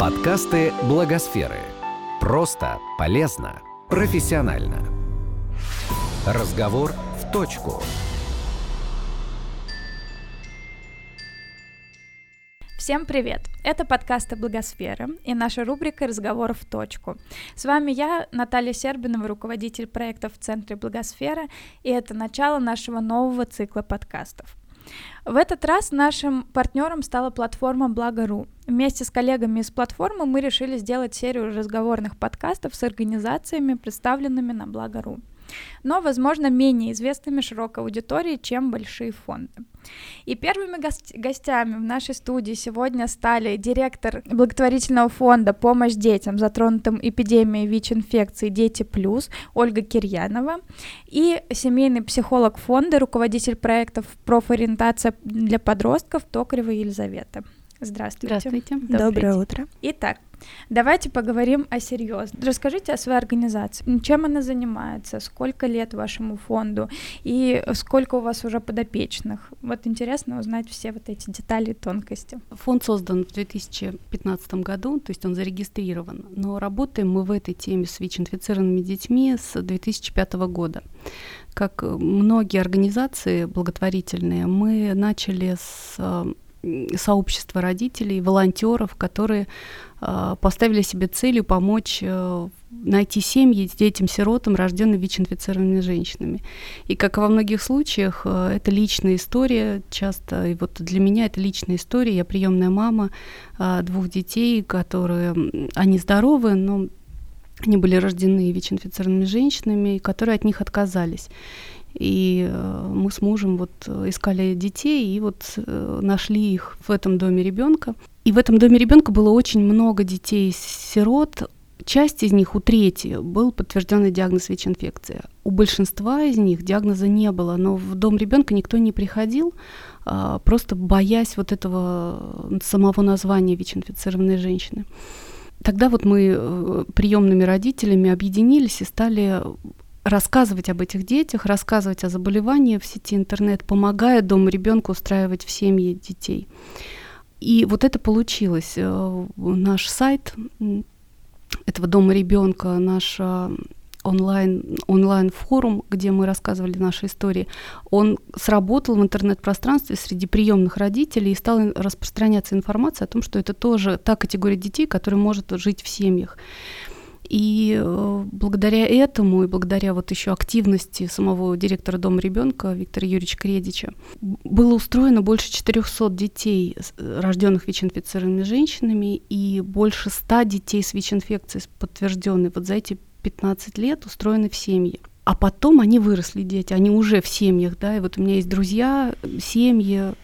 Подкасты Благосферы. Просто, полезно, профессионально. Разговор в точку. Всем привет! Это подкасты Благосферы и наша рубрика «Разговор в точку». С вами я, Наталья Сербинова, руководитель проекта в Центре Благосфера, и это начало нашего нового цикла подкастов. В этот раз нашим партнером стала платформа Благо.ру. Вместе с коллегами из платформы мы решили сделать серию разговорных подкастов с организациями, представленными на Благо.ру но, возможно, менее известными широкой аудитории, чем большие фонды. И первыми гостями в нашей студии сегодня стали директор благотворительного фонда «Помощь детям, затронутым эпидемией ВИЧ-инфекции Дети Плюс» Ольга Кирьянова и семейный психолог фонда, руководитель проектов «Профориентация для подростков» Токарева Елизавета. Здравствуйте. Здравствуйте. Доброе утро. Итак, Давайте поговорим о серьезном. Расскажите о своей организации. Чем она занимается? Сколько лет вашему фонду? И сколько у вас уже подопечных? Вот интересно узнать все вот эти детали и тонкости. Фонд создан в 2015 году, то есть он зарегистрирован. Но работаем мы в этой теме с ВИЧ-инфицированными детьми с 2005 года. Как многие организации благотворительные, мы начали с сообщества родителей, волонтеров, которые э, поставили себе целью помочь э, найти семьи детям-сиротам, рожденным ВИЧ-инфицированными женщинами. И как во многих случаях, э, это личная история, часто, и вот для меня это личная история. Я приемная мама э, двух детей, которые, они здоровы, но они были рождены ВИЧ-инфицированными женщинами, которые от них отказались. И э, мы с мужем вот э, искали детей и вот э, нашли их в этом доме ребенка. И в этом доме ребенка было очень много детей-сирот. Часть из них, у трети, был подтвержденный диагноз ВИЧ-инфекции. У большинства из них диагноза не было, но в дом ребенка никто не приходил, а, просто боясь вот этого самого названия ВИЧ-инфицированной женщины. Тогда вот мы приемными родителями объединились и стали рассказывать об этих детях, рассказывать о заболевании в сети интернет, помогая дому ребенку устраивать в семье детей. И вот это получилось. Э, наш сайт этого дома ребенка, наш э, онлайн, онлайн-форум, где мы рассказывали наши истории, он сработал в интернет-пространстве среди приемных родителей и стала распространяться информация о том, что это тоже та категория детей, которая может жить в семьях. И э, благодаря этому и благодаря вот еще активности самого директора Дома ребенка Виктора Юрьевича Кредича было устроено больше 400 детей, рожденных ВИЧ-инфицированными женщинами, и больше 100 детей с ВИЧ-инфекцией подтвержденной вот за эти 15 лет устроены в семьи. А потом они выросли, дети, они уже в семьях, да, и вот у меня есть друзья, семьи,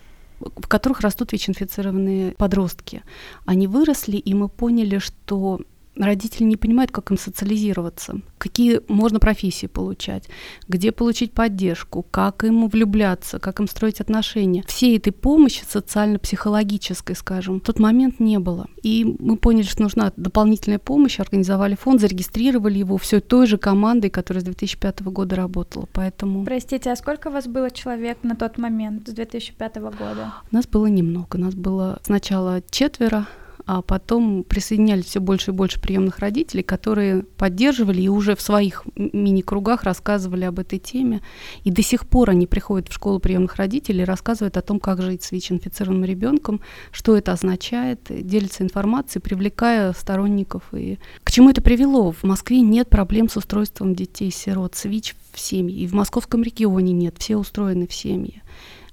в которых растут ВИЧ-инфицированные подростки. Они выросли, и мы поняли, что родители не понимают, как им социализироваться, какие можно профессии получать, где получить поддержку, как им влюбляться, как им строить отношения. Всей этой помощи социально-психологической, скажем, в тот момент не было. И мы поняли, что нужна дополнительная помощь, организовали фонд, зарегистрировали его все той же командой, которая с 2005 года работала. Поэтому... Простите, а сколько у вас было человек на тот момент, с 2005 года? У нас было немного. У нас было сначала четверо, а потом присоединялись все больше и больше приемных родителей, которые поддерживали и уже в своих мини-кругах рассказывали об этой теме. И до сих пор они приходят в школу приемных родителей и рассказывают о том, как жить с ВИЧ-инфицированным ребенком, что это означает, делятся информацией, привлекая сторонников. И к чему это привело? В Москве нет проблем с устройством детей-сирот с ВИЧ в семьи. И в московском регионе нет, все устроены в семьи.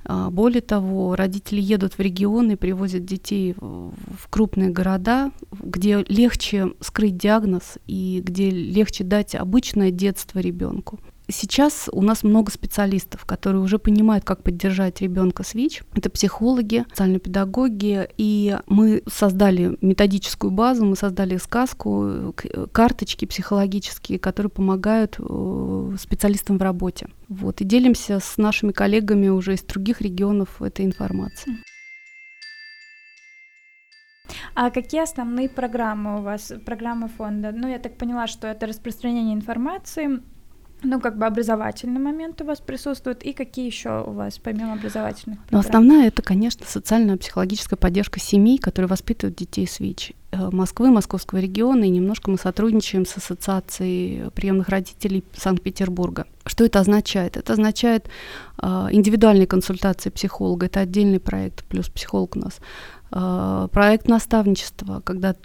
А, более того, родители едут в регионы, привозят детей в крупные города, где легче скрыть диагноз и где легче дать обычное детство ребенку. Сейчас у нас много специалистов, которые уже понимают, как поддержать ребенка с ВИЧ. Это психологи, социальные педагоги, и мы создали методическую базу, мы создали сказку, карточки психологические, которые помогают э, специалистам в работе. Вот, и делимся с нашими коллегами уже из других регионов этой информацией. А какие основные программы у вас, программы фонда? Ну, я так поняла, что это распространение информации, ну, как бы образовательный момент у вас присутствует, и какие еще у вас, помимо образовательных программ? Ну, основная это, конечно, социальная психологическая поддержка семей, которые воспитывают детей с ВИЧ. э, Москвы, Московского региона, и немножко мы сотрудничаем с Ассоциацией приемных родителей Санкт-Петербурга. Что это означает? Это означает э, индивидуальные консультации психолога, это отдельный проект, плюс психолог у нас. Э, проект наставничества, когда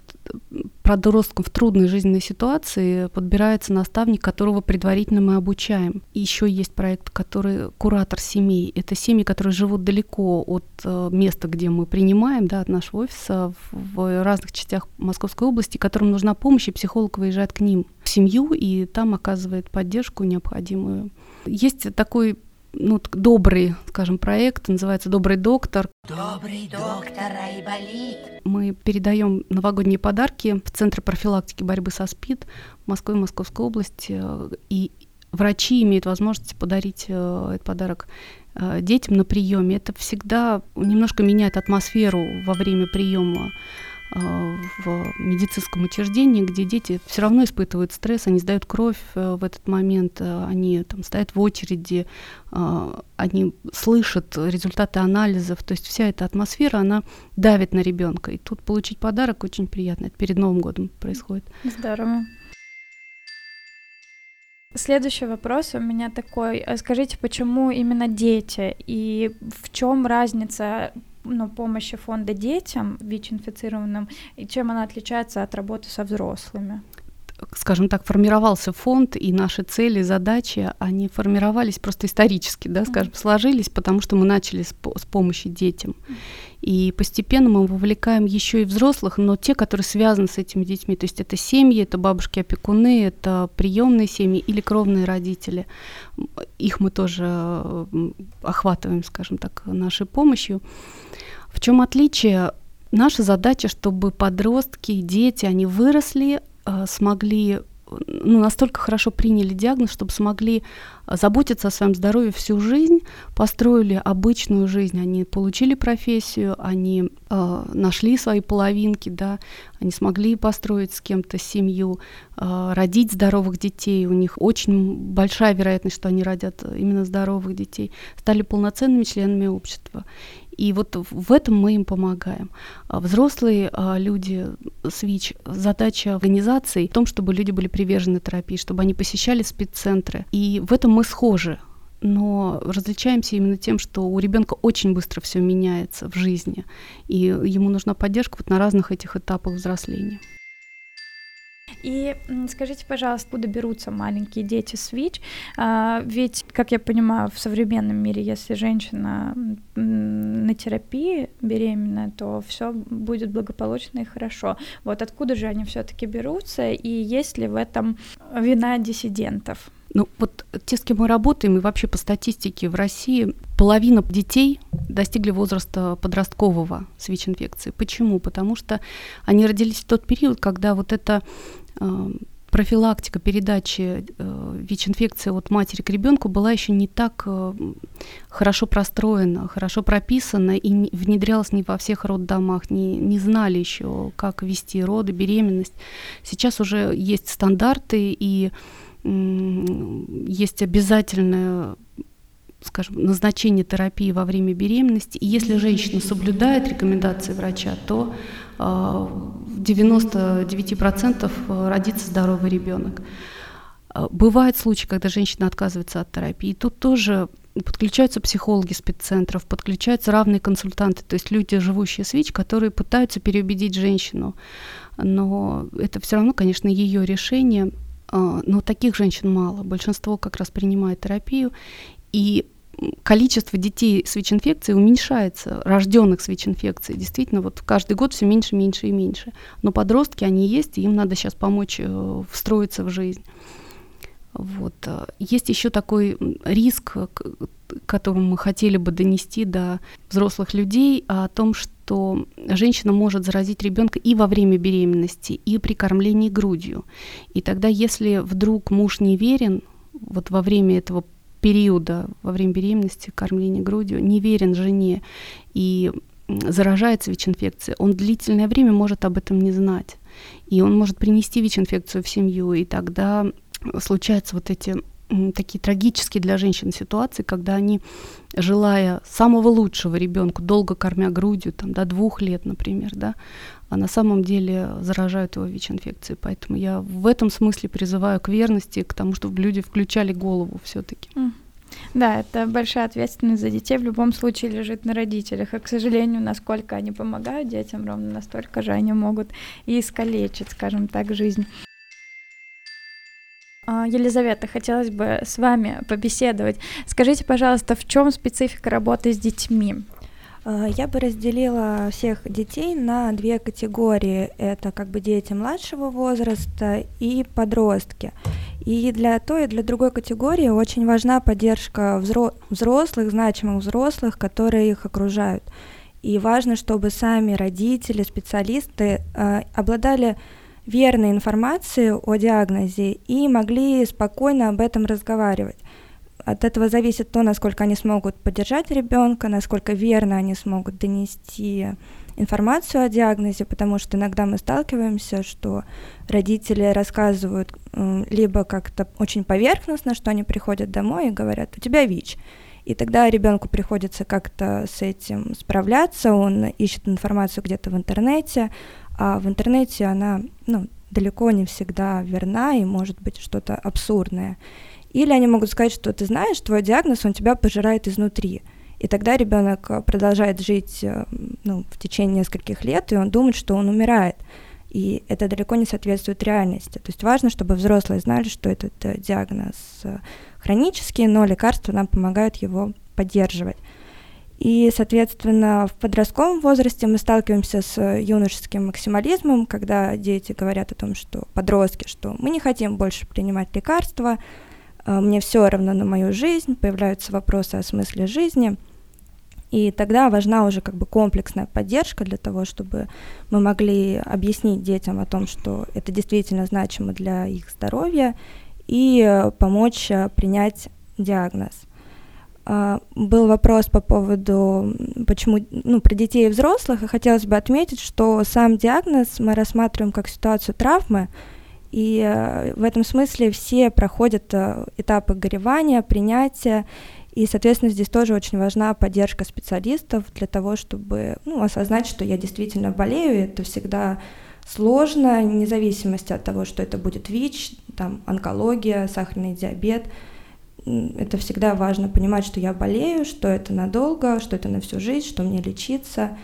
подросткам в трудной жизненной ситуации подбирается наставник, которого предварительно мы обучаем. И еще есть проект, который куратор семей. Это семьи, которые живут далеко от э, места, где мы принимаем, да, от нашего офиса в разных частях Московской области, которым нужна помощь, и психолог выезжает к ним в семью и там оказывает поддержку необходимую. Есть такой ну, добрый, скажем, проект, называется «Добрый доктор». Добрый доктор Айболит. Мы передаем новогодние подарки в Центр профилактики борьбы со СПИД Москвы и Московской области, и врачи имеют возможность подарить э, этот подарок э, детям на приеме. Это всегда немножко меняет атмосферу во время приема в медицинском учреждении, где дети все равно испытывают стресс, они сдают кровь э, в этот момент, э, они там стоят в очереди, они слышат результаты анализов, то есть вся эта атмосфера, она давит на ребенка. И тут получить подарок очень приятно. Это перед Новым годом происходит. Здорово. Следующий вопрос у меня такой. Скажите, почему именно дети и в чем разница ну, помощи фонда детям ВИЧ-инфицированным, и чем она отличается от работы со взрослыми? Скажем так, формировался фонд, и наши цели, задачи, они формировались просто исторически, да, скажем, сложились, потому что мы начали с, с помощи детям. И постепенно мы вовлекаем еще и взрослых, но те, которые связаны с этими детьми. То есть это семьи, это бабушки-опекуны, это приемные семьи или кровные родители. Их мы тоже охватываем, скажем так, нашей помощью. В чем отличие? Наша задача, чтобы подростки, дети, они выросли, смогли ну, настолько хорошо приняли диагноз, чтобы смогли заботиться о своем здоровье всю жизнь, построили обычную жизнь, они получили профессию, они э, нашли свои половинки, да, они смогли построить с кем-то семью, э, родить здоровых детей, у них очень большая вероятность, что они родят именно здоровых детей, стали полноценными членами общества. И вот в этом мы им помогаем. А взрослые а, люди с ВИЧ, задача организации в том, чтобы люди были привержены терапии, чтобы они посещали спеццентры. И в этом мы схожи но различаемся именно тем, что у ребенка очень быстро все меняется в жизни, и ему нужна поддержка вот на разных этих этапах взросления. И скажите, пожалуйста, откуда берутся маленькие дети с ВИЧ? А, ведь, как я понимаю, в современном мире, если женщина на терапии беременная, то все будет благополучно и хорошо. Вот откуда же они все-таки берутся, и есть ли в этом вина диссидентов? Ну вот те, с кем мы работаем, и вообще по статистике в России половина детей достигли возраста подросткового с ВИЧ-инфекцией. Почему? Потому что они родились в тот период, когда вот это э, профилактика передачи э, ВИЧ-инфекции от матери к ребенку была еще не так э, хорошо простроена, хорошо прописана и не, внедрялась не во всех роддомах, не, не знали еще, как вести роды, беременность. Сейчас уже есть стандарты и есть обязательное скажем, назначение терапии во время беременности. И если женщина соблюдает рекомендации врача, то а, в 99% родится здоровый ребенок. А, бывают случаи, когда женщина отказывается от терапии. Тут тоже подключаются психологи спеццентров, подключаются равные консультанты, то есть люди, живущие с ВИЧ, которые пытаются переубедить женщину. Но это все равно, конечно, ее решение. А, но таких женщин мало. Большинство как раз принимает терапию, и количество детей с ВИЧ-инфекцией уменьшается, рожденных с ВИЧ-инфекцией. Действительно, вот каждый год все меньше, меньше и меньше. Но подростки, они есть, и им надо сейчас помочь э, встроиться в жизнь. Вот. Э, есть еще такой риск, которым мы хотели бы донести до взрослых людей, о том, что женщина может заразить ребенка и во время беременности, и при кормлении грудью. И тогда, если вдруг муж не верен, вот во время этого периода, во время беременности, кормления грудью, не верен жене и заражается ВИЧ-инфекцией, он длительное время может об этом не знать. И он может принести ВИЧ-инфекцию в семью, и тогда случаются вот эти такие трагические для женщин ситуации, когда они, желая самого лучшего ребенку, долго кормя грудью, там, до двух лет, например, да, а на самом деле заражают его ВИЧ-инфекцией. Поэтому я в этом смысле призываю к верности, к тому, чтобы люди включали голову все-таки. Да, это большая ответственность за детей в любом случае лежит на родителях. И, к сожалению, насколько они помогают детям, ровно настолько же они могут и искалечить, скажем так, жизнь. А, Елизавета, хотелось бы с вами побеседовать. Скажите, пожалуйста, в чем специфика работы с детьми? А, я бы разделила всех детей на две категории. Это как бы дети младшего возраста и подростки. И для той и для другой категории очень важна поддержка взрослых, значимых взрослых, которые их окружают. И важно, чтобы сами родители, специалисты э, обладали верной информацией о диагнозе и могли спокойно об этом разговаривать. От этого зависит то, насколько они смогут поддержать ребенка, насколько верно они смогут донести информацию о диагнозе, потому что иногда мы сталкиваемся, что родители рассказывают либо как-то очень поверхностно, что они приходят домой и говорят, у тебя ВИЧ. И тогда ребенку приходится как-то с этим справляться, он ищет информацию где-то в интернете, а в интернете она ну, далеко не всегда верна и может быть что-то абсурдное. Или они могут сказать, что ты знаешь, твой диагноз, он тебя пожирает изнутри. И тогда ребенок продолжает жить э, ну, в течение нескольких лет, и он думает, что он умирает. И это далеко не соответствует реальности. То есть важно, чтобы взрослые знали, что этот э, диагноз э, хронический, но лекарства нам помогают его поддерживать. И, соответственно, в подростковом возрасте мы сталкиваемся с юношеским максимализмом, когда дети говорят о том, что подростки, что мы не хотим больше принимать лекарства, э, мне все равно на мою жизнь, появляются вопросы о смысле жизни. И тогда важна уже как бы комплексная поддержка для того, чтобы мы могли объяснить детям о том, что это действительно значимо для их здоровья, и э, помочь э, принять диагноз. А, был вопрос по поводу, почему, ну, про детей и взрослых, и хотелось бы отметить, что сам диагноз мы рассматриваем как ситуацию травмы, и э, в этом смысле все проходят э, этапы горевания, принятия, и, соответственно, здесь тоже очень важна поддержка специалистов для того, чтобы ну, осознать, что я действительно болею, и это всегда сложно, вне зависимости от того, что это будет ВИЧ, там, онкология, сахарный диабет – это всегда важно понимать, что я болею, что это надолго, что это на всю жизнь, что мне лечиться.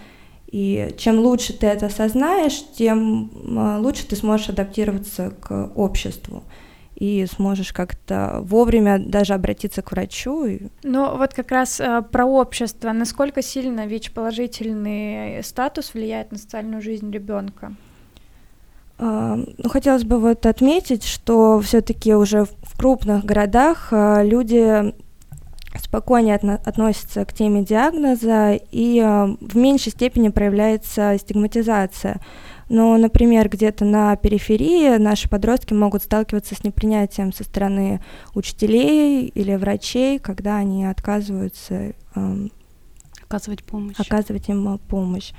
И чем лучше ты это осознаешь, тем а, лучше ты сможешь адаптироваться к обществу и сможешь как-то вовремя даже обратиться к врачу. Ну вот как раз э, про общество. Насколько сильно ВИЧ-положительный статус влияет на социальную жизнь ребенка? Ну, хотелось бы вот отметить, что все-таки уже в крупных городах а, люди спокойнее относятся к теме диагноза и а, в меньшей степени проявляется стигматизация. Но, например, где-то на периферии наши подростки могут сталкиваться с непринятием со стороны учителей или врачей, когда они отказываются оказывать помощь. Оказывать им помощь.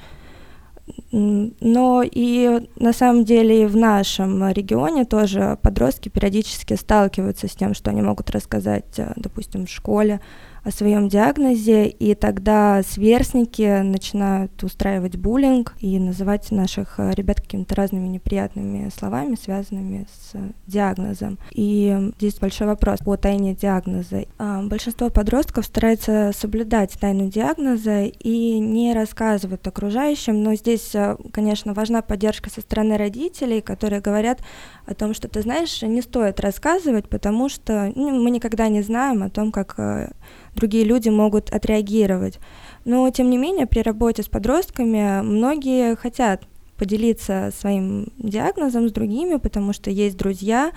Но и на самом деле в нашем регионе тоже подростки периодически сталкиваются с тем, что они могут рассказать, э, допустим, в школе о своем диагнозе, и тогда сверстники начинают устраивать буллинг и называть наших э, ребят какими-то разными неприятными словами, связанными с диагнозом. И здесь большой вопрос по тайне диагноза. А, большинство подростков старается соблюдать тайну диагноза и не рассказывают окружающим, но здесь, э, конечно, важна поддержка со стороны родителей, которые говорят о том, что ты знаешь, не стоит рассказывать, потому что ну, мы никогда не знаем о том, как э, другие люди могут отреагировать. Но, тем не менее, при работе с подростками многие хотят поделиться своим диагнозом с другими, потому что есть друзья,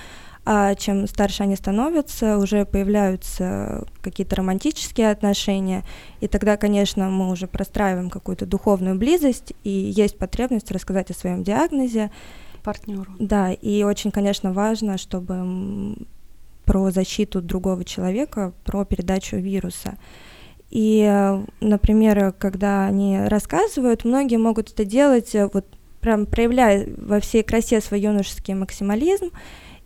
а чем старше они становятся, уже появляются какие-то романтические отношения, и тогда, конечно, мы уже простраиваем какую-то духовную близость, и есть потребность рассказать о своем диагнозе. Партнеру. Да, и очень, конечно, важно, чтобы про защиту другого человека, про передачу вируса. И, например, когда они рассказывают, многие могут это делать, э, вот прям проявляя во всей красе свой юношеский максимализм,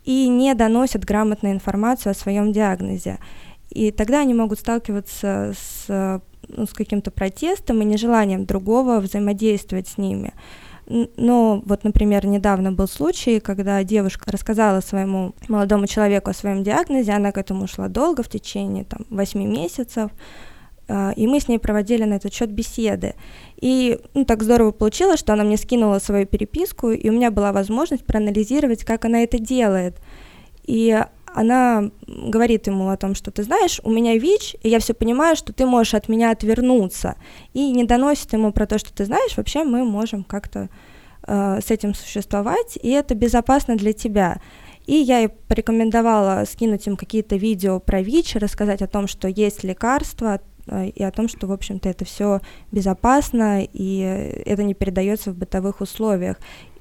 и не доносят грамотную информацию о своем диагнозе. И тогда они могут сталкиваться с, ну, с каким-то протестом и нежеланием другого взаимодействовать с ними. Но вот, например, недавно был случай, когда девушка рассказала своему молодому человеку о своем диагнозе, она к этому шла долго, в течение там, 8 месяцев, а, и мы с ней проводили на этот счет беседы. И ну, так здорово получилось, что она мне скинула свою переписку, и у меня была возможность проанализировать, как она это делает. И она говорит ему о том, что ты знаешь, у меня ВИЧ, и я все понимаю, что ты можешь от меня отвернуться, и не доносит ему про то, что ты знаешь, вообще мы можем как-то э, с этим существовать, и это безопасно для тебя. И я ей порекомендовала скинуть им какие-то видео про ВИЧ, рассказать о том, что есть лекарства, э, и о том, что, в общем-то, это все безопасно, и это не передается в бытовых условиях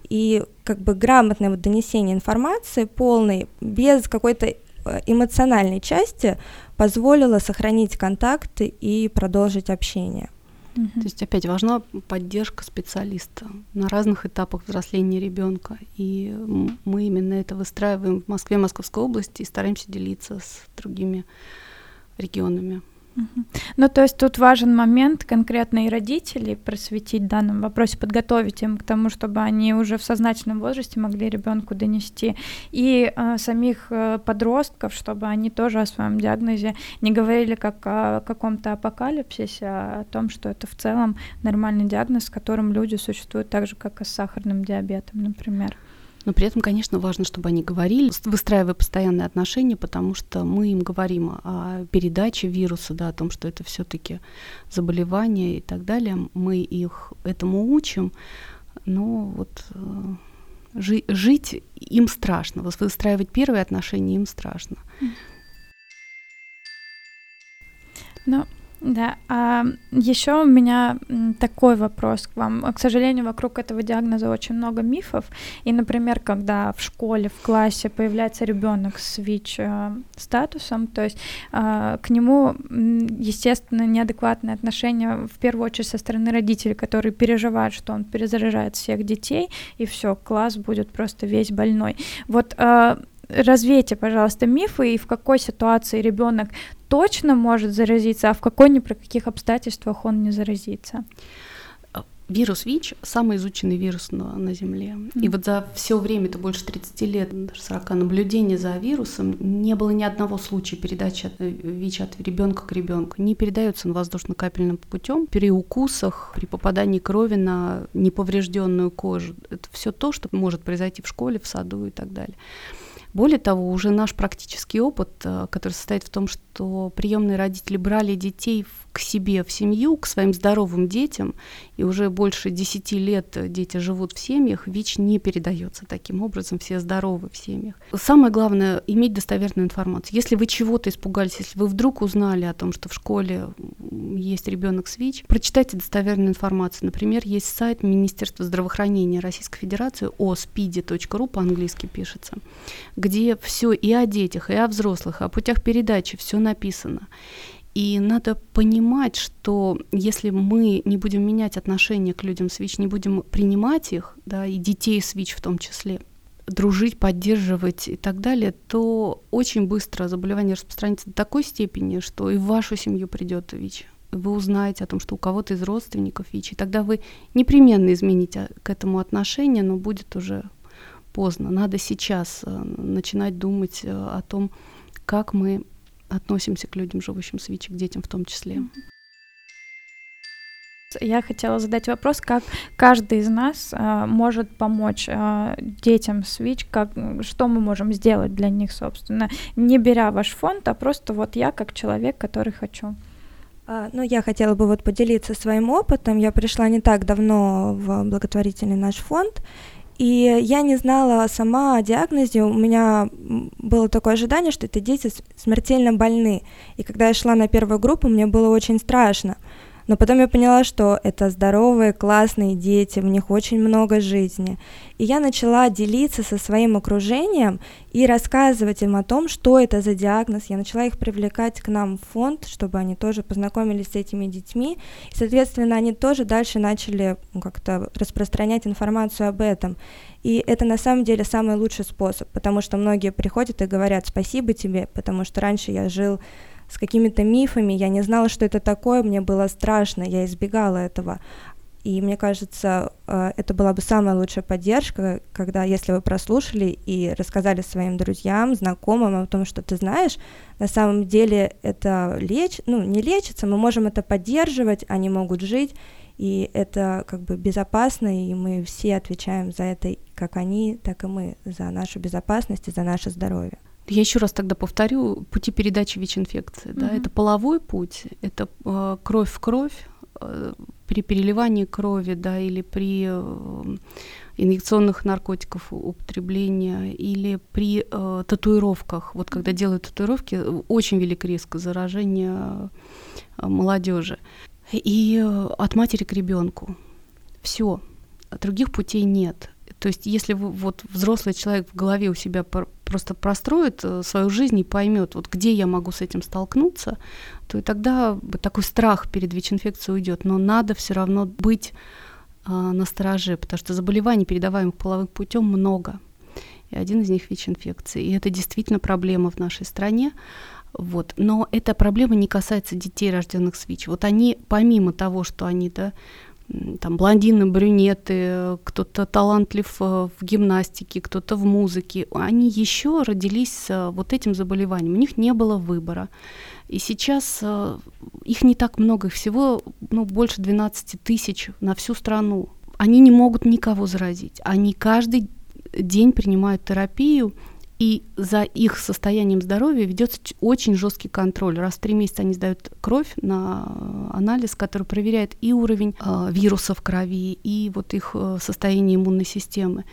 и как бы грамотное вот донесение информации полной, без какой-то э, эмоциональной части позволило сохранить контакты и продолжить общение. То есть опять важна поддержка специалиста на разных этапах взросления ребенка. И мы именно это выстраиваем в Москве, Московской области и стараемся делиться с другими регионами. Ну, то есть тут важен момент конкретно и родителей просветить в данном вопросе, подготовить им к тому, чтобы они уже в сознательном возрасте могли ребенку донести, и э, самих э, подростков, чтобы они тоже о своем диагнозе не говорили как о каком-то апокалипсисе, а о том, что это в целом нормальный диагноз, с которым люди существуют так же, как и с сахарным диабетом, например. Но при этом, конечно, важно, чтобы они говорили, выстраивая постоянные отношения, потому что мы им говорим о передаче вируса, да, о том, что это все-таки заболевание и так далее. Мы их этому учим, но вот э, жи- жить им страшно, выстраивать первые отношения им страшно. Ну, да, а еще у меня такой вопрос к вам. К сожалению, вокруг этого диагноза очень много мифов. И, например, когда в школе, в классе появляется ребенок с ВИЧ э, статусом, то есть э, к нему, естественно, неадекватное отношение в первую очередь со стороны родителей, которые переживают, что он перезаражает всех детей, и все, класс будет просто весь больной. Вот э, развейте, пожалуйста, мифы и в какой ситуации ребенок точно может заразиться, а в какой ни при каких обстоятельствах он не заразится. Вирус ВИЧ самый изученный вирус на, на Земле. Mm. И вот за все время, это больше 30 лет, даже 40 наблюдений за вирусом, не было ни одного случая передачи от, э, ВИЧ от ребенка к ребенку. Не передается он воздушно-капельным путем при укусах, при попадании крови на неповрежденную кожу. Это все то, что может произойти в школе, в саду и так далее. Более того, уже наш практический опыт, э, который состоит в том, что приемные родители брали детей к себе в семью, к своим здоровым детям, и уже больше 10 лет дети живут в семьях, ВИЧ не передается таким образом, все здоровы в семьях. Самое главное — иметь достоверную информацию. Если вы чего-то испугались, если вы вдруг узнали о том, что в школе есть ребенок с ВИЧ, прочитайте достоверную информацию. Например, есть сайт Министерства здравоохранения Российской Федерации, ospidi.ru по-английски пишется, где все и о детях, и о взрослых, и о путях передачи, все написано. И надо понимать, что если мы не будем менять отношение к людям с ВИЧ, не будем принимать их, да, и детей с ВИЧ в том числе, дружить, поддерживать и так далее, то очень быстро заболевание распространится до такой степени, что и в вашу семью придет ВИЧ. Вы узнаете о том, что у кого-то из родственников ВИЧ, и тогда вы непременно измените к этому отношение, но будет уже поздно. Надо сейчас э, начинать думать э, о том, как мы относимся к людям, живущим с ВИЧ, к детям в том числе. Я хотела задать вопрос, как каждый из нас э, может помочь э, детям с ВИЧ, как, что мы можем сделать для них, собственно, не беря ваш фонд, а просто вот я как человек, который хочу. А, ну, я хотела бы вот поделиться своим опытом. Я пришла не так давно в благотворительный наш фонд, и я не знала сама о диагнозе, у меня было такое ожидание, что это дети смертельно больны. И когда я шла на первую группу, мне было очень страшно. Но потом я поняла, что это здоровые, классные дети, в них очень много жизни. И я начала делиться со своим окружением и рассказывать им о том, что это за диагноз. Я начала их привлекать к нам в фонд, чтобы они тоже познакомились с этими детьми. И, соответственно, они тоже дальше начали ну, как-то распространять информацию об этом. И это на самом деле самый лучший способ, потому что многие приходят и говорят спасибо тебе, потому что раньше я жил с какими-то мифами, я не знала, что это такое, мне было страшно, я избегала этого. И мне кажется, э, это была бы самая лучшая поддержка, когда, если вы прослушали и рассказали своим друзьям, знакомым о том, что ты знаешь, на самом деле это леч, ну, не лечится, мы можем это поддерживать, они могут жить, и это как бы безопасно, и мы все отвечаем за это, как они, так и мы, за нашу безопасность и за наше здоровье. Я еще раз тогда повторю пути передачи ВИЧ-инфекции. Mm-hmm. Да, это половой путь, это э, кровь в кровь, э, при переливании крови, да, или при э, инъекционных наркотиков употребления, или при э, татуировках. Вот когда делают татуировки, очень велик риск заражения э, молодежи. И э, от матери к ребенку. Все. Других путей нет. То есть, если вы, вот взрослый человек в голове у себя просто простроит э, свою жизнь и поймет, вот где я могу с этим столкнуться, то и тогда такой страх перед ВИЧ-инфекцией уйдет. Но надо все равно быть а, на стороже, потому что заболеваний, передаваемых половым путем, много. И один из них ВИЧ-инфекция. И это действительно проблема в нашей стране. Вот. Но эта проблема не касается детей, рожденных с ВИЧ. Вот они, помимо того, что они да, там блондины, брюнеты, кто-то талантлив э, в гимнастике, кто-то в музыке, они еще родились с вот этим заболеванием, у них не было выбора. И сейчас э, их не так много, их всего ну, больше 12 тысяч на всю страну. Они не могут никого заразить, они каждый день принимают терапию, и за их состоянием здоровья ведется очень жесткий контроль. Раз в три месяца они сдают кровь на анализ, который проверяет и уровень э, вируса в крови, и вот их э, состояние иммунной системы.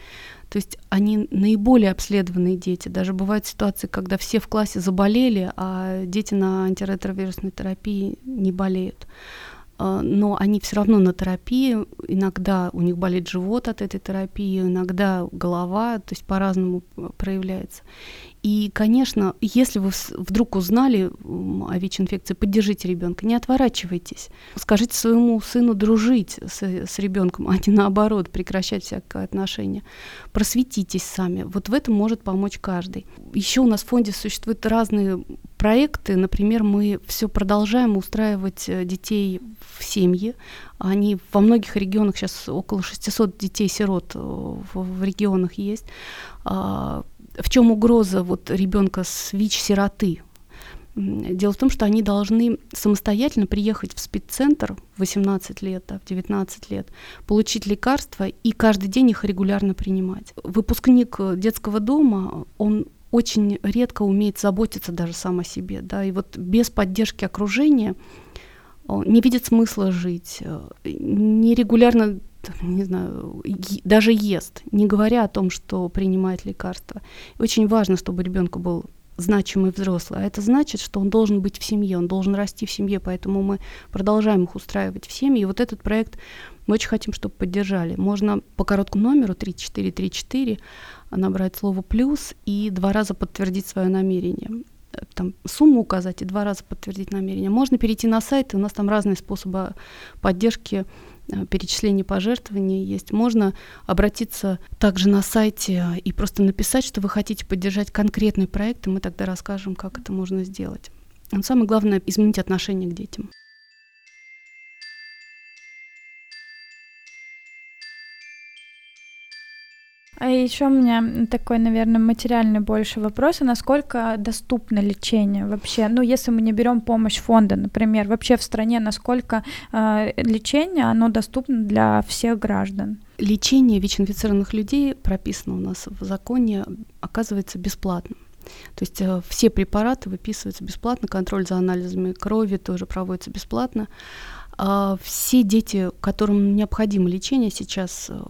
То есть они наиболее обследованные дети. Даже бывают ситуации, когда все в классе заболели, а дети на антиретровирусной терапии не болеют. А, но они все равно на терапии. Иногда у них болит живот от этой терапии, иногда голова, то есть по-разному проявляется. И, конечно, если вы вдруг узнали о ВИЧ-инфекции, поддержите ребенка, не отворачивайтесь. Скажите своему сыну дружить с, с ребенком, а не наоборот, прекращать всякое отношение. Просветитесь сами. Вот в этом может помочь каждый. Еще у нас в фонде существуют разные проекты. Например, мы все продолжаем устраивать э, детей в семьи. Они во многих регионах сейчас около 600 детей-сирот э, в, в регионах есть а, в чем угроза вот ребенка с ВИЧ-сироты? Дело в том, что они должны самостоятельно приехать в спеццентр в 18 лет, да, в 19 лет, получить лекарства и каждый день их регулярно принимать. Выпускник детского дома, он очень редко умеет заботиться даже сам о себе, да, и вот без поддержки окружения не видит смысла жить, э, нерегулярно не знаю, даже ест, не говоря о том, что принимает лекарства. очень важно, чтобы ребенку был значимый взрослый. А это значит, что он должен быть в семье, он должен расти в семье, поэтому мы продолжаем их устраивать в семье. И вот этот проект мы очень хотим, чтобы поддержали. Можно по короткому номеру 3434 набрать слово «плюс» и два раза подтвердить свое намерение там, сумму указать и два раза подтвердить намерение. Можно перейти на сайт, и у нас там разные способы поддержки Э, перечисление пожертвований есть. Можно обратиться также на сайте и просто написать, что вы хотите поддержать конкретный проект, и мы тогда расскажем, как это можно сделать. Но самое главное — изменить отношение к детям. А еще у меня такой, наверное, материальный больше вопрос, а насколько доступно лечение вообще? Ну, если мы не берем помощь фонда, например, вообще в стране, насколько э, лечение, оно доступно для всех граждан? Лечение ВИЧ-инфицированных людей прописано у нас в законе, оказывается бесплатным. То есть э, все препараты выписываются бесплатно, контроль за анализами крови тоже проводится бесплатно. А, все дети, которым необходимо лечение, сейчас э,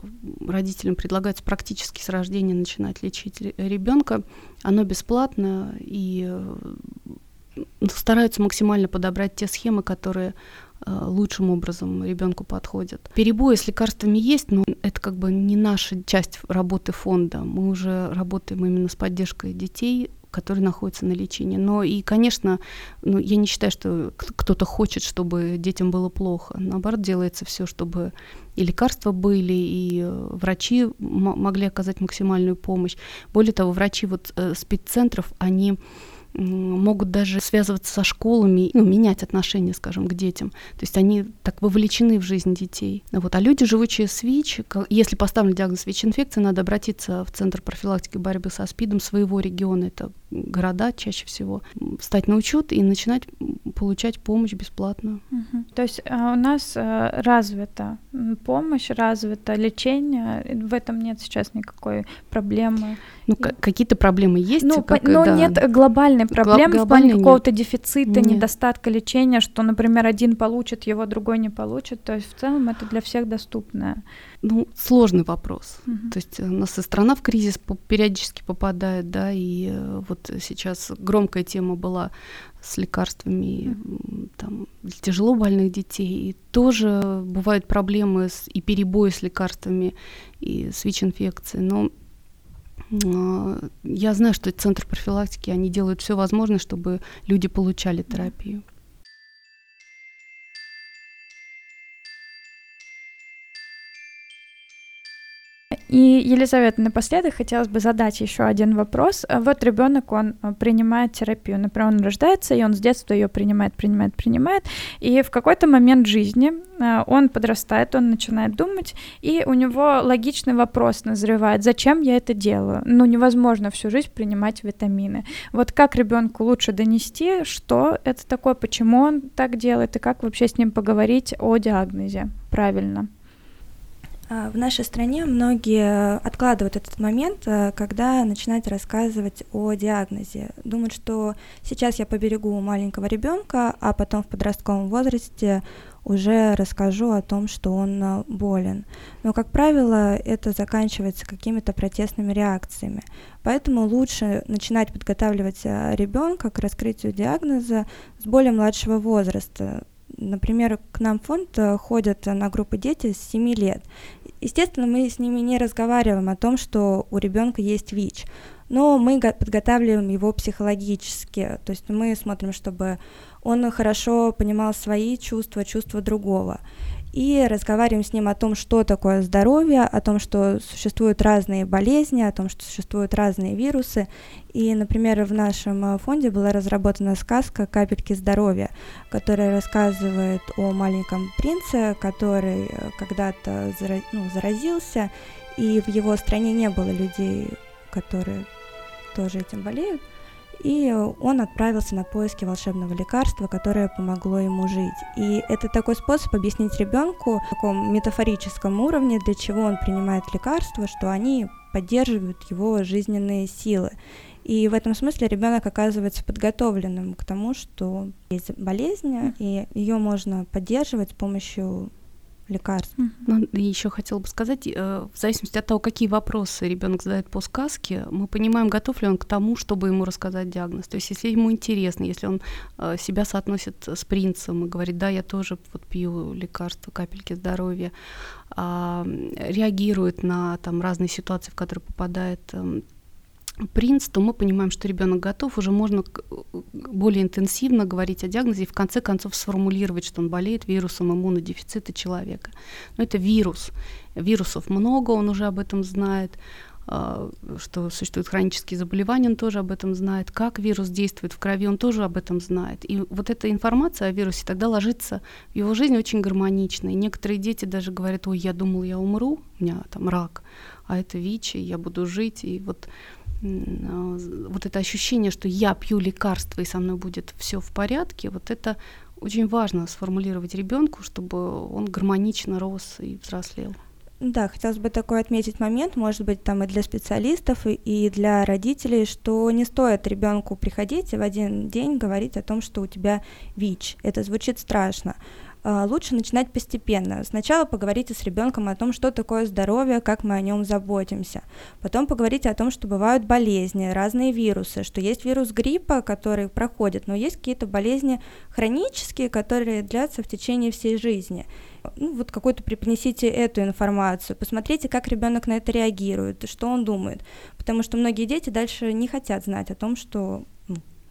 родителям предлагается практически с рождения начинать лечить ребенка. Оно бесплатно и э, стараются максимально подобрать те схемы, которые э, лучшим образом ребенку подходят. Перебои с лекарствами есть, но это как бы не наша часть работы фонда. Мы уже работаем именно с поддержкой детей, которые находятся на лечении. Но и, конечно, ну, я не считаю, что кто-то хочет, чтобы детям было плохо. Наоборот, делается все, чтобы и лекарства были, и э, врачи могли оказать максимальную помощь. Более того, врачи вот э, спеццентров, они могут даже связываться со школами, ну, менять отношения, скажем, к детям. То есть они так вовлечены в жизнь детей. Вот. А люди, живущие с ВИЧ, если поставлен диагноз ВИЧ-инфекции, надо обратиться в Центр профилактики борьбы со СПИДом своего региона, это города чаще всего, встать на учет и начинать получать помощь бесплатно. Угу. То есть а, у нас а, развита помощь, развито лечение, в этом нет сейчас никакой проблемы. Ну, и... какие-то проблемы есть. Ну, как, но да. нет глобальной проблемы Глоб, в плане какого-то дефицита, нет. недостатка лечения, что, например, один получит, его другой не получит. То есть в целом это для всех доступное. Ну, сложный вопрос. Угу. То есть у нас и страна в кризис периодически попадает, да, и э, вот сейчас громкая тема была с лекарствами там, для тяжело больных детей. И тоже бывают проблемы с, и перебои с лекарствами, и с ВИЧ-инфекцией. Но э, я знаю, что Центр профилактики, они делают все возможное, чтобы люди получали терапию. И, Елизавета, напоследок хотелось бы задать еще один вопрос. Вот ребенок, он э, принимает терапию. Например, он рождается, и он с детства ее принимает, принимает, принимает. И в какой-то момент жизни э, он подрастает, он начинает думать, и у него логичный вопрос назревает, зачем я это делаю? Ну, невозможно всю жизнь принимать витамины. Вот как ребенку лучше донести, что это такое, почему он так делает, и как вообще с ним поговорить о диагнозе правильно? А, в нашей стране многие откладывают этот момент, э, когда начинают рассказывать о диагнозе. Думают, что сейчас я поберегу маленького ребенка, а потом в подростковом возрасте уже расскажу о том, что он э, болен. Но, как правило, это заканчивается какими-то протестными реакциями. Поэтому лучше начинать подготавливать э, ребенка к раскрытию диагноза с более младшего возраста. Например, к нам в фонд ходят на группы дети с 7 лет. Естественно, мы с ними не разговариваем о том, что у ребенка есть ВИЧ, но мы подготавливаем его психологически, то есть мы смотрим, чтобы он хорошо понимал свои чувства, чувства другого и разговариваем с ним о том, что такое здоровье, о том, что существуют разные болезни, о том, что существуют разные вирусы. И, например, в нашем э, фонде была разработана сказка «Капельки здоровья», которая рассказывает о маленьком принце, который э, когда-то ну, заразился, и в его стране не было людей, которые тоже этим болеют и он отправился на поиски волшебного лекарства, которое помогло ему жить. И это такой способ объяснить ребенку на таком метафорическом уровне, для чего он принимает лекарства, что они поддерживают его жизненные силы. И в этом смысле ребенок оказывается подготовленным к тому, что есть болезнь, и ее можно поддерживать с помощью лекарств. Ну, еще хотела бы сказать, э, в зависимости от того, какие вопросы ребенок задает по сказке, мы понимаем, готов ли он к тому, чтобы ему рассказать диагноз. То есть, если ему интересно, если он э, себя соотносит с принцем и говорит, да, я тоже вот пью лекарства, капельки здоровья, а, реагирует на там разные ситуации, в которые попадает эм, принц, то мы понимаем, что ребенок готов, уже можно более интенсивно говорить о диагнозе и в конце концов сформулировать, что он болеет вирусом иммунодефицита человека. Но это вирус. Вирусов много, он уже об этом знает а, что существуют хронические заболевания, он тоже об этом знает, как вирус действует в крови, он тоже об этом знает. И вот эта информация о вирусе тогда ложится в его жизнь очень гармонично. И некоторые дети даже говорят, ой, я думал, я умру, у меня там рак, а это ВИЧ, и я буду жить. И вот вот это ощущение, что я пью лекарства и со мной будет все в порядке, вот это очень важно сформулировать ребенку, чтобы он гармонично рос и взрослел. Да, хотелось бы такой отметить момент, может быть, там и для специалистов, и для родителей, что не стоит ребенку приходить и в один день говорить о том, что у тебя ВИЧ. Это звучит страшно. А, лучше начинать постепенно. Сначала поговорите с ребенком о том, что такое здоровье, как мы о нем заботимся. Потом поговорите о том, что бывают болезни, разные вирусы, что есть вирус гриппа, который проходит, но есть какие-то болезни хронические, которые длятся в течение всей жизни. Ну, вот какую-то преподнесите эту информацию, посмотрите, как ребенок на это реагирует, что он думает, потому что многие дети дальше не хотят знать о том, что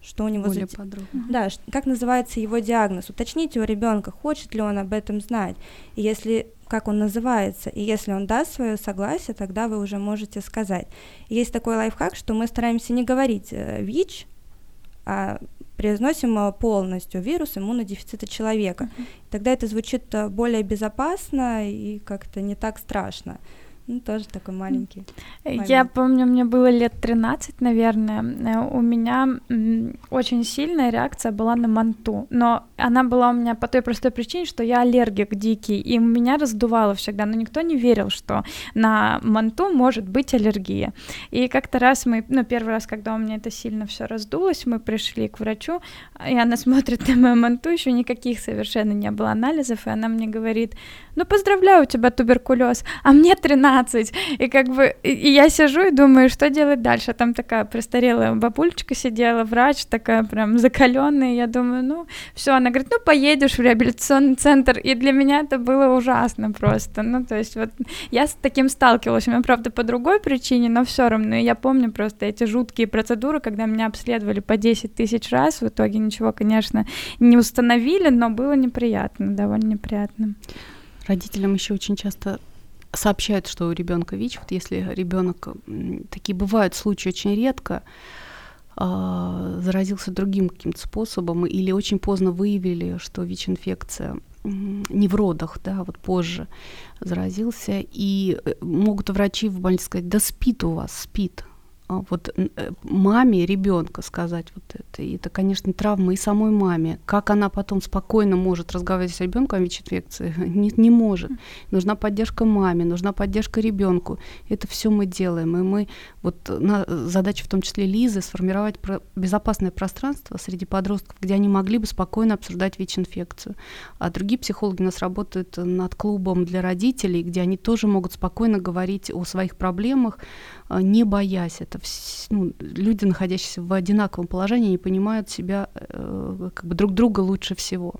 что у него Более за... подробно. Да, как называется его диагноз. Уточните у ребенка, хочет ли он об этом знать. И если как он называется, и если он даст свое согласие, тогда вы уже можете сказать. есть такой лайфхак, что мы стараемся не говорить э, ВИЧ, а произносим э, полностью вирус иммунодефицита человека. Тогда это звучит э, более безопасно и как-то не так страшно. Ну, тоже такой маленький. Момент. Я помню, мне было лет 13, наверное. Э, у меня очень сильная реакция была на манту. Но она была у меня по той простой причине, что я аллергик дикий, и меня раздувало всегда. Но никто не верил, что на манту может быть аллергия. И как-то раз мы, ну, первый раз, когда у меня это сильно все раздулось, мы пришли к врачу, и она смотрит на мою манту, еще никаких совершенно не было анализов, и она мне говорит, ну, поздравляю, у тебя туберкулез, а мне 13. И как бы и я сижу и думаю, что делать дальше. Там такая престарелая бабульчика сидела, врач такая прям закаленная. Я думаю, ну, все. Она говорит, ну, поедешь в реабилитационный центр. И для меня это было ужасно просто. Ну, то есть вот я с таким сталкивалась. У меня, правда, по другой причине, но все равно. И я помню просто эти жуткие процедуры, когда меня обследовали по 10 тысяч раз. В итоге ничего, конечно, не установили, но было неприятно, довольно неприятно. Родителям еще очень часто сообщают, что у ребенка ВИЧ. Вот если ребенок, такие бывают случаи очень редко, а, заразился другим каким-то способом или очень поздно выявили, что ВИЧ-инфекция не в родах, да, вот позже заразился, и э, могут врачи в больнице сказать, да спит у вас, спит, вот э, маме ребенка сказать вот это. И это, конечно, травма и самой маме. Как она потом спокойно может разговаривать с ребенком о ВИЧ-инфекции? Не, не может. Нужна поддержка маме, нужна поддержка ребенку. Это все мы делаем. И мы, вот на, задача в том числе Лизы, сформировать про, безопасное пространство среди подростков, где они могли бы спокойно обсуждать ВИЧ-инфекцию. А другие психологи у нас работают над клубом для родителей, где они тоже могут спокойно говорить о своих проблемах, а, не боясь. Это ну, люди, находящиеся в одинаковом положении, не понимают себя э, как бы друг друга лучше всего.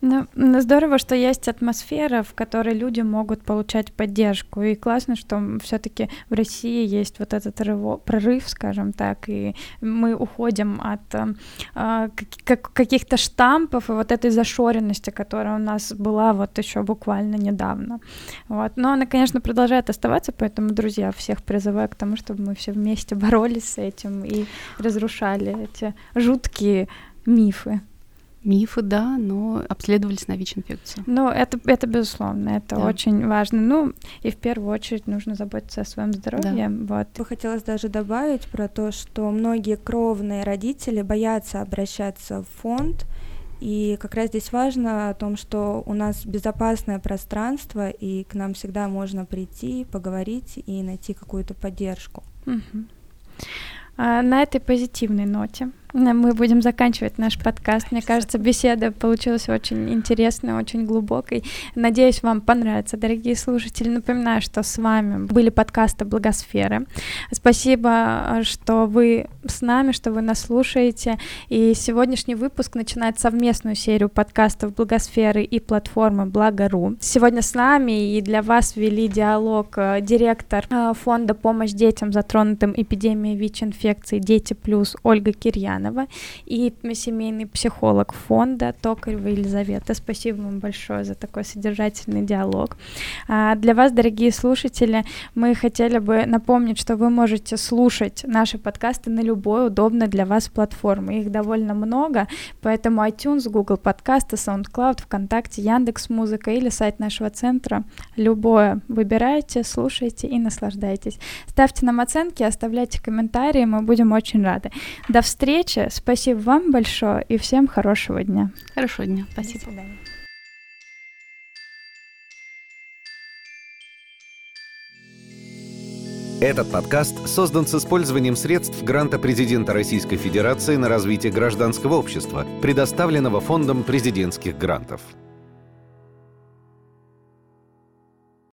Ну, здорово, что есть атмосфера, в которой люди могут получать поддержку. И классно, что все-таки в России есть вот этот рыво, прорыв, скажем так, и мы уходим от э, как, каких-то штампов и вот этой зашоренности, которая у нас была вот еще буквально недавно. Вот. Но она, конечно, продолжает оставаться, поэтому, друзья, всех призываю к тому, чтобы мы все вместе боролись с этим и разрушали эти жуткие мифы. Мифы, да, но обследовались на ВИЧ-инфекцию. Ну, это, это безусловно, это да. очень важно. Ну, и в первую очередь нужно заботиться о своем здоровье. Да. Вот. Бы хотелось даже добавить про то, что многие кровные родители боятся обращаться в фонд, и как раз здесь важно о том, что у нас безопасное пространство, и к нам всегда можно прийти, поговорить и найти какую-то поддержку. Угу. А, на этой позитивной ноте мы будем заканчивать наш подкаст. Мне кажется, беседа получилась очень интересной, очень глубокой. Надеюсь, вам понравится, дорогие слушатели. Напоминаю, что с вами были подкасты Благосферы. Спасибо, что вы с нами, что вы нас слушаете. И сегодняшний выпуск начинает совместную серию подкастов Благосферы и платформы Благо.ру. Сегодня с нами и для вас вели диалог э, директор э, фонда «Помощь детям, затронутым эпидемией ВИЧ-инфекции Дети Плюс» Ольга Кирьян Ульянова и семейный психолог фонда Токарева Елизавета. Спасибо вам большое за такой содержательный диалог. А для вас, дорогие слушатели, мы хотели бы напомнить, что вы можете слушать наши подкасты на любой удобной для вас платформе. Их довольно много, поэтому iTunes, Google подкасты, SoundCloud, ВКонтакте, Яндекс Музыка или сайт нашего центра. Любое выбирайте, слушайте и наслаждайтесь. Ставьте нам оценки, оставляйте комментарии, мы будем очень рады. До встречи! Встречи. Спасибо вам большое и всем хорошего дня. Хорошего дня. Спасибо. До свидания. Этот подкаст создан с использованием средств гранта президента Российской Федерации на развитие гражданского общества, предоставленного Фондом президентских грантов.